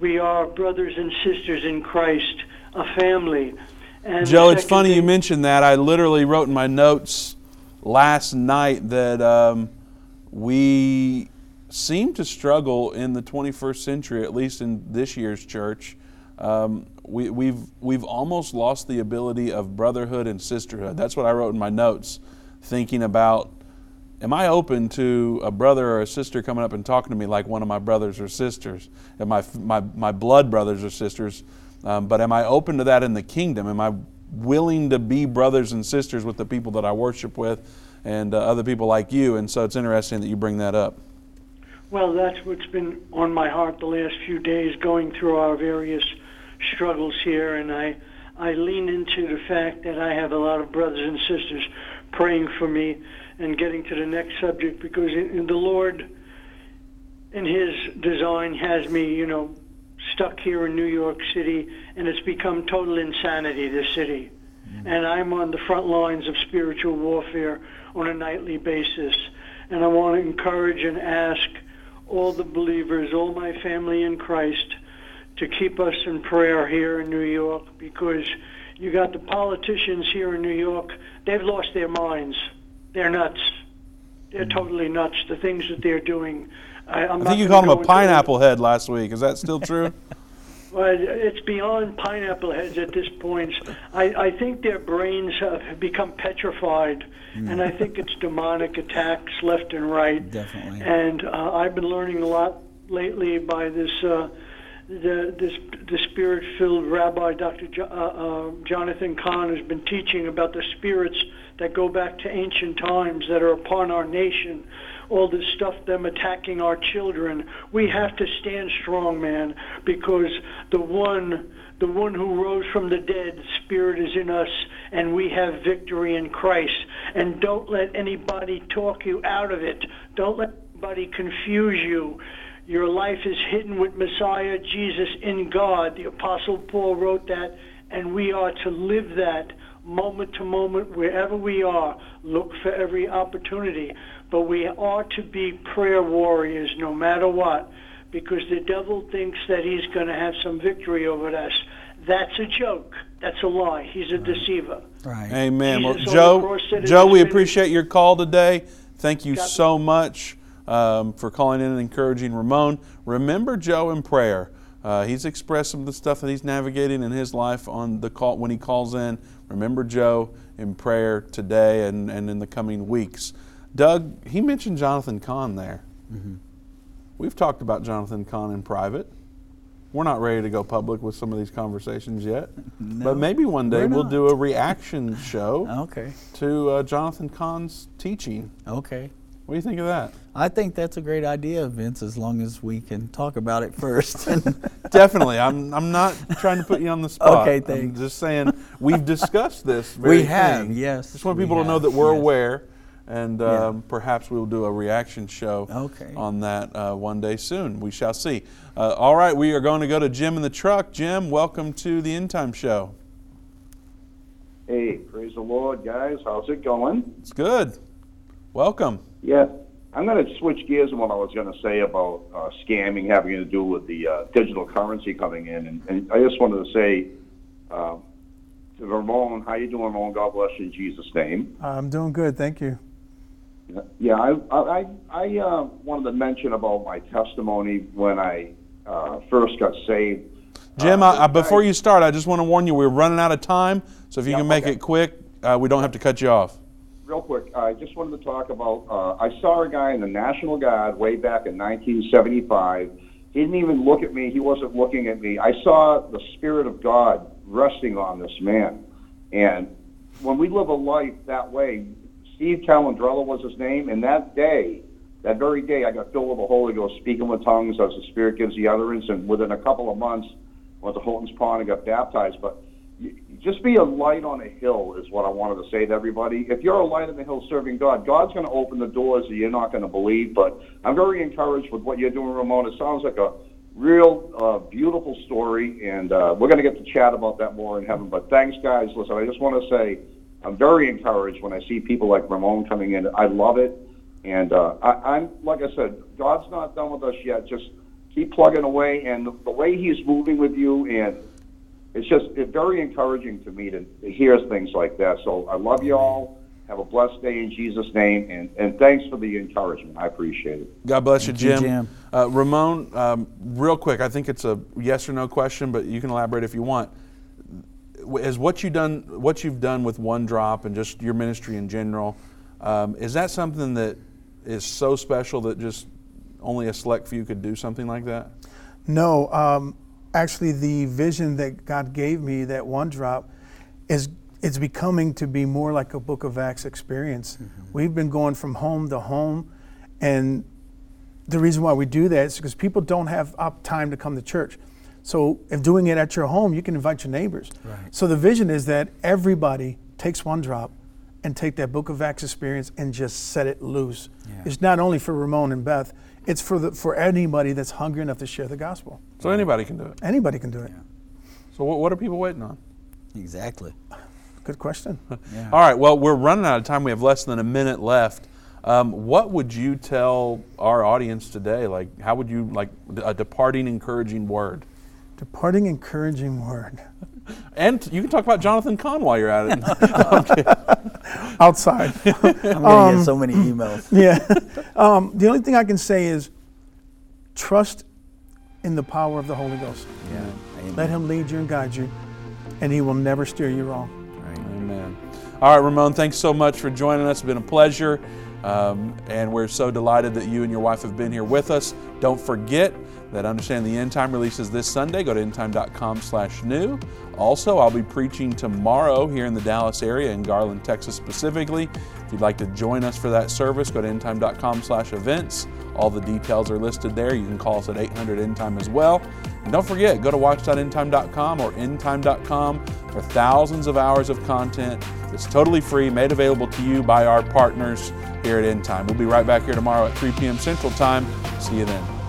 J: We are brothers and sisters in Christ, a family. And
A: Joe, it's funny you
J: thing-
A: mentioned that. I literally wrote in my notes last night that um, we seem to struggle in the 21st century, at least in this year's church. Um, we, we've we've almost lost the ability of brotherhood and sisterhood. That's what I wrote in my notes, thinking about. Am I open to a brother or a sister coming up and talking to me like one of my brothers or sisters, and my my my blood brothers or sisters? Um, but am I open to that in the kingdom? Am I willing to be brothers and sisters with the people that I worship with, and uh, other people like you? And so it's interesting that you bring that up.
J: Well, that's what's been on my heart the last few days, going through our various struggles here, and I I lean into the fact that I have a lot of brothers and sisters praying for me, and getting to the next subject because in, in the Lord, in His design, has me, you know, stuck here in New York City, and it's become total insanity. This city, mm-hmm. and I'm on the front lines of spiritual warfare on a nightly basis, and I want to encourage and ask all the believers, all my family in Christ, to keep us in prayer here in New York because you got the politicians here in New York, they've lost their minds. They're nuts. They're totally nuts, the things that they're doing. I, I'm
A: I think you called him a pineapple head last week. Is that still true?
J: Well, it's beyond pineapple heads at this point. I, I think their brains have become petrified, and I think it's demonic attacks left and right.
B: Definitely.
J: And uh, I've been learning a lot lately by this uh, the this the spirit-filled Rabbi Dr. Jo- uh, uh, Jonathan Cahn has been teaching about the spirits that go back to ancient times that are upon our nation. All this stuff, them attacking our children. We have to stand strong, man, because the one the one who rose from the dead, Spirit is in us, and we have victory in Christ. And don't let anybody talk you out of it. Don't let anybody confuse you. Your life is hidden with Messiah Jesus in God. The Apostle Paul wrote that, and we are to live that moment to moment wherever we are. Look for every opportunity. But we are to be prayer warriors no matter what, because the devil thinks that he's going to have some victory over us. That's a joke. That's a lie. He's a deceiver.
B: Right.
A: Amen. Well,
J: Jesus on the
A: Joe,
J: cross said it
A: Joe, we appreciate your call today. Thank you so much um, for calling in and encouraging Ramon. Remember Joe in prayer. Uh, he's expressed some of the stuff that he's navigating in his life on the call when he calls in. Remember Joe in prayer today and, and in the coming weeks. Doug, he mentioned Jonathan Cahn there.
B: Mm-hmm.
A: We've talked about Jonathan Cahn in private. We're not ready to go public with some of these conversations yet,
B: No,
A: but maybe one day we'll do a reaction show
B: Okay.
A: to uh, Jonathan Cahn's teaching.
B: Okay.
A: What do you think of that?
B: I think that's a great idea, Vince, as long as we can talk about it first.
A: Definitely. I'm, I'm not trying to put you on the spot.
B: Okay,
A: I'm
B: thanks.
A: just saying we've discussed this. Very
B: We have,
A: thing.
B: yes,
A: Just want
B: we
A: people to know that we're
B: yes.
A: aware, and
B: Yeah.
A: um, perhaps we'll do a reaction show
B: Okay.
A: on that uh, one day soon. We shall see. Uh, all right, we are going to go to Jim in the truck. Jim, welcome to the End Time Show.
K: Hey, praise the Lord, guys. How's it going?
A: It's good. Welcome.
K: Yeah, I'm going to switch gears on what I was going to say about uh, scamming having to do with the uh, digital currency coming in, and, and I just wanted to say uh, to Ramon, how you doing, Ramon? God bless you in Jesus' name.
C: I'm doing good, thank you.
K: Yeah, I I I uh, wanted to mention about my testimony when I uh, first got saved.
A: Jim, I, I, before you start, I just want to warn you we're running out of time, so if you
K: Yeah,
A: can make
K: okay.
A: it quick, uh, we don't have to cut you off.
K: Real quick, I just wanted to talk about. Uh, I saw a guy in the National Guard way back in 1975. He didn't even look at me. He wasn't looking at me. I saw the Spirit of God resting on this man. And when we live a life that way, Steve Calandrella was his name, and that day, that very day, I got filled with the Holy Ghost, speaking with tongues as the Spirit gives the utterance. And within a couple of months, went to Holton's Pond and got baptized. But just be a light on a hill is what I wanted to say to everybody. If you're a light on the hill serving God, God's going to open the doors that you're not going to believe. But I'm very encouraged with what you're doing, Ramon. It sounds like a real uh, beautiful story, and uh, we're going to get to chat about that more in heaven. But thanks, guys. Listen, I just want to say I'm very encouraged when I see people like Ramon coming in. I love it, and uh, I, I'm like I said, God's not done with us yet. Just keep plugging away, and the, the way He's moving with you, and it's just it's very encouraging to me to, to hear things like that. So I love you all. Have a blessed day in Jesus' name, and, and thanks for the encouragement. I appreciate it.
A: God bless you,
B: Thank you,
A: Jim.
B: Jim.
A: Uh, Ramon, um, real quick, I think it's a yes or no question, but you can elaborate if you want. Is what you done, what you've done with One Drop and just your ministry in general, um, is that something that is so special that just only a select few could do something like that?
C: No, um, actually, the vision that God gave me, that one drop, is it's becoming to be more like a Book of Acts experience. Mm-hmm. We've been going from home to home, and the reason why we do that is because people don't have up time to come to church. So, if doing it at your home, you can invite your neighbors.
B: Right.
C: So the vision is that everybody takes one drop and take that Book of Acts experience and just set it loose.
B: Yeah.
C: It's not only for Ramon and Beth; it's for the for anybody that's hungry enough to share the gospel.
A: So anybody can do it.
C: Anybody can do it.
A: So what, what are people waiting on?
B: Exactly.
C: Good question.
B: Yeah.
A: All right. Well, we're running out of time. We have less than a minute left. Um, what would you tell our audience today? Like, how would you like a departing, encouraging word?
C: Departing encouraging word.
A: And you can talk about Jonathan Cahn while you're at it. I'm.
C: Outside.
B: I'm gonna
C: Um,
B: get so many emails.
C: yeah. Um, the only thing I can say is trust in the power of the Holy Ghost.
B: Yeah. Amen.
C: Let Him lead you and guide you, and He will never steer you wrong.
A: Amen. All right, Ramon, thanks so much for joining us. It's been a pleasure. Um, and we're so delighted that you and your wife have been here with us. Don't forget that Understand the End Time releases this Sunday. Go to endtime.com slash new. Also, I'll be preaching tomorrow here in the Dallas area, in Garland, Texas specifically. If you'd like to join us for that service, go to endtime.com slash events. All the details are listed there. You can call us at 800 Endtime as well. And don't forget, go to watch.endtime.com or endtime.com for thousands of hours of content. It's totally free, made available to you by our partners here at End Time. We'll be right back here tomorrow at 3 p.m. Central Time. See you then.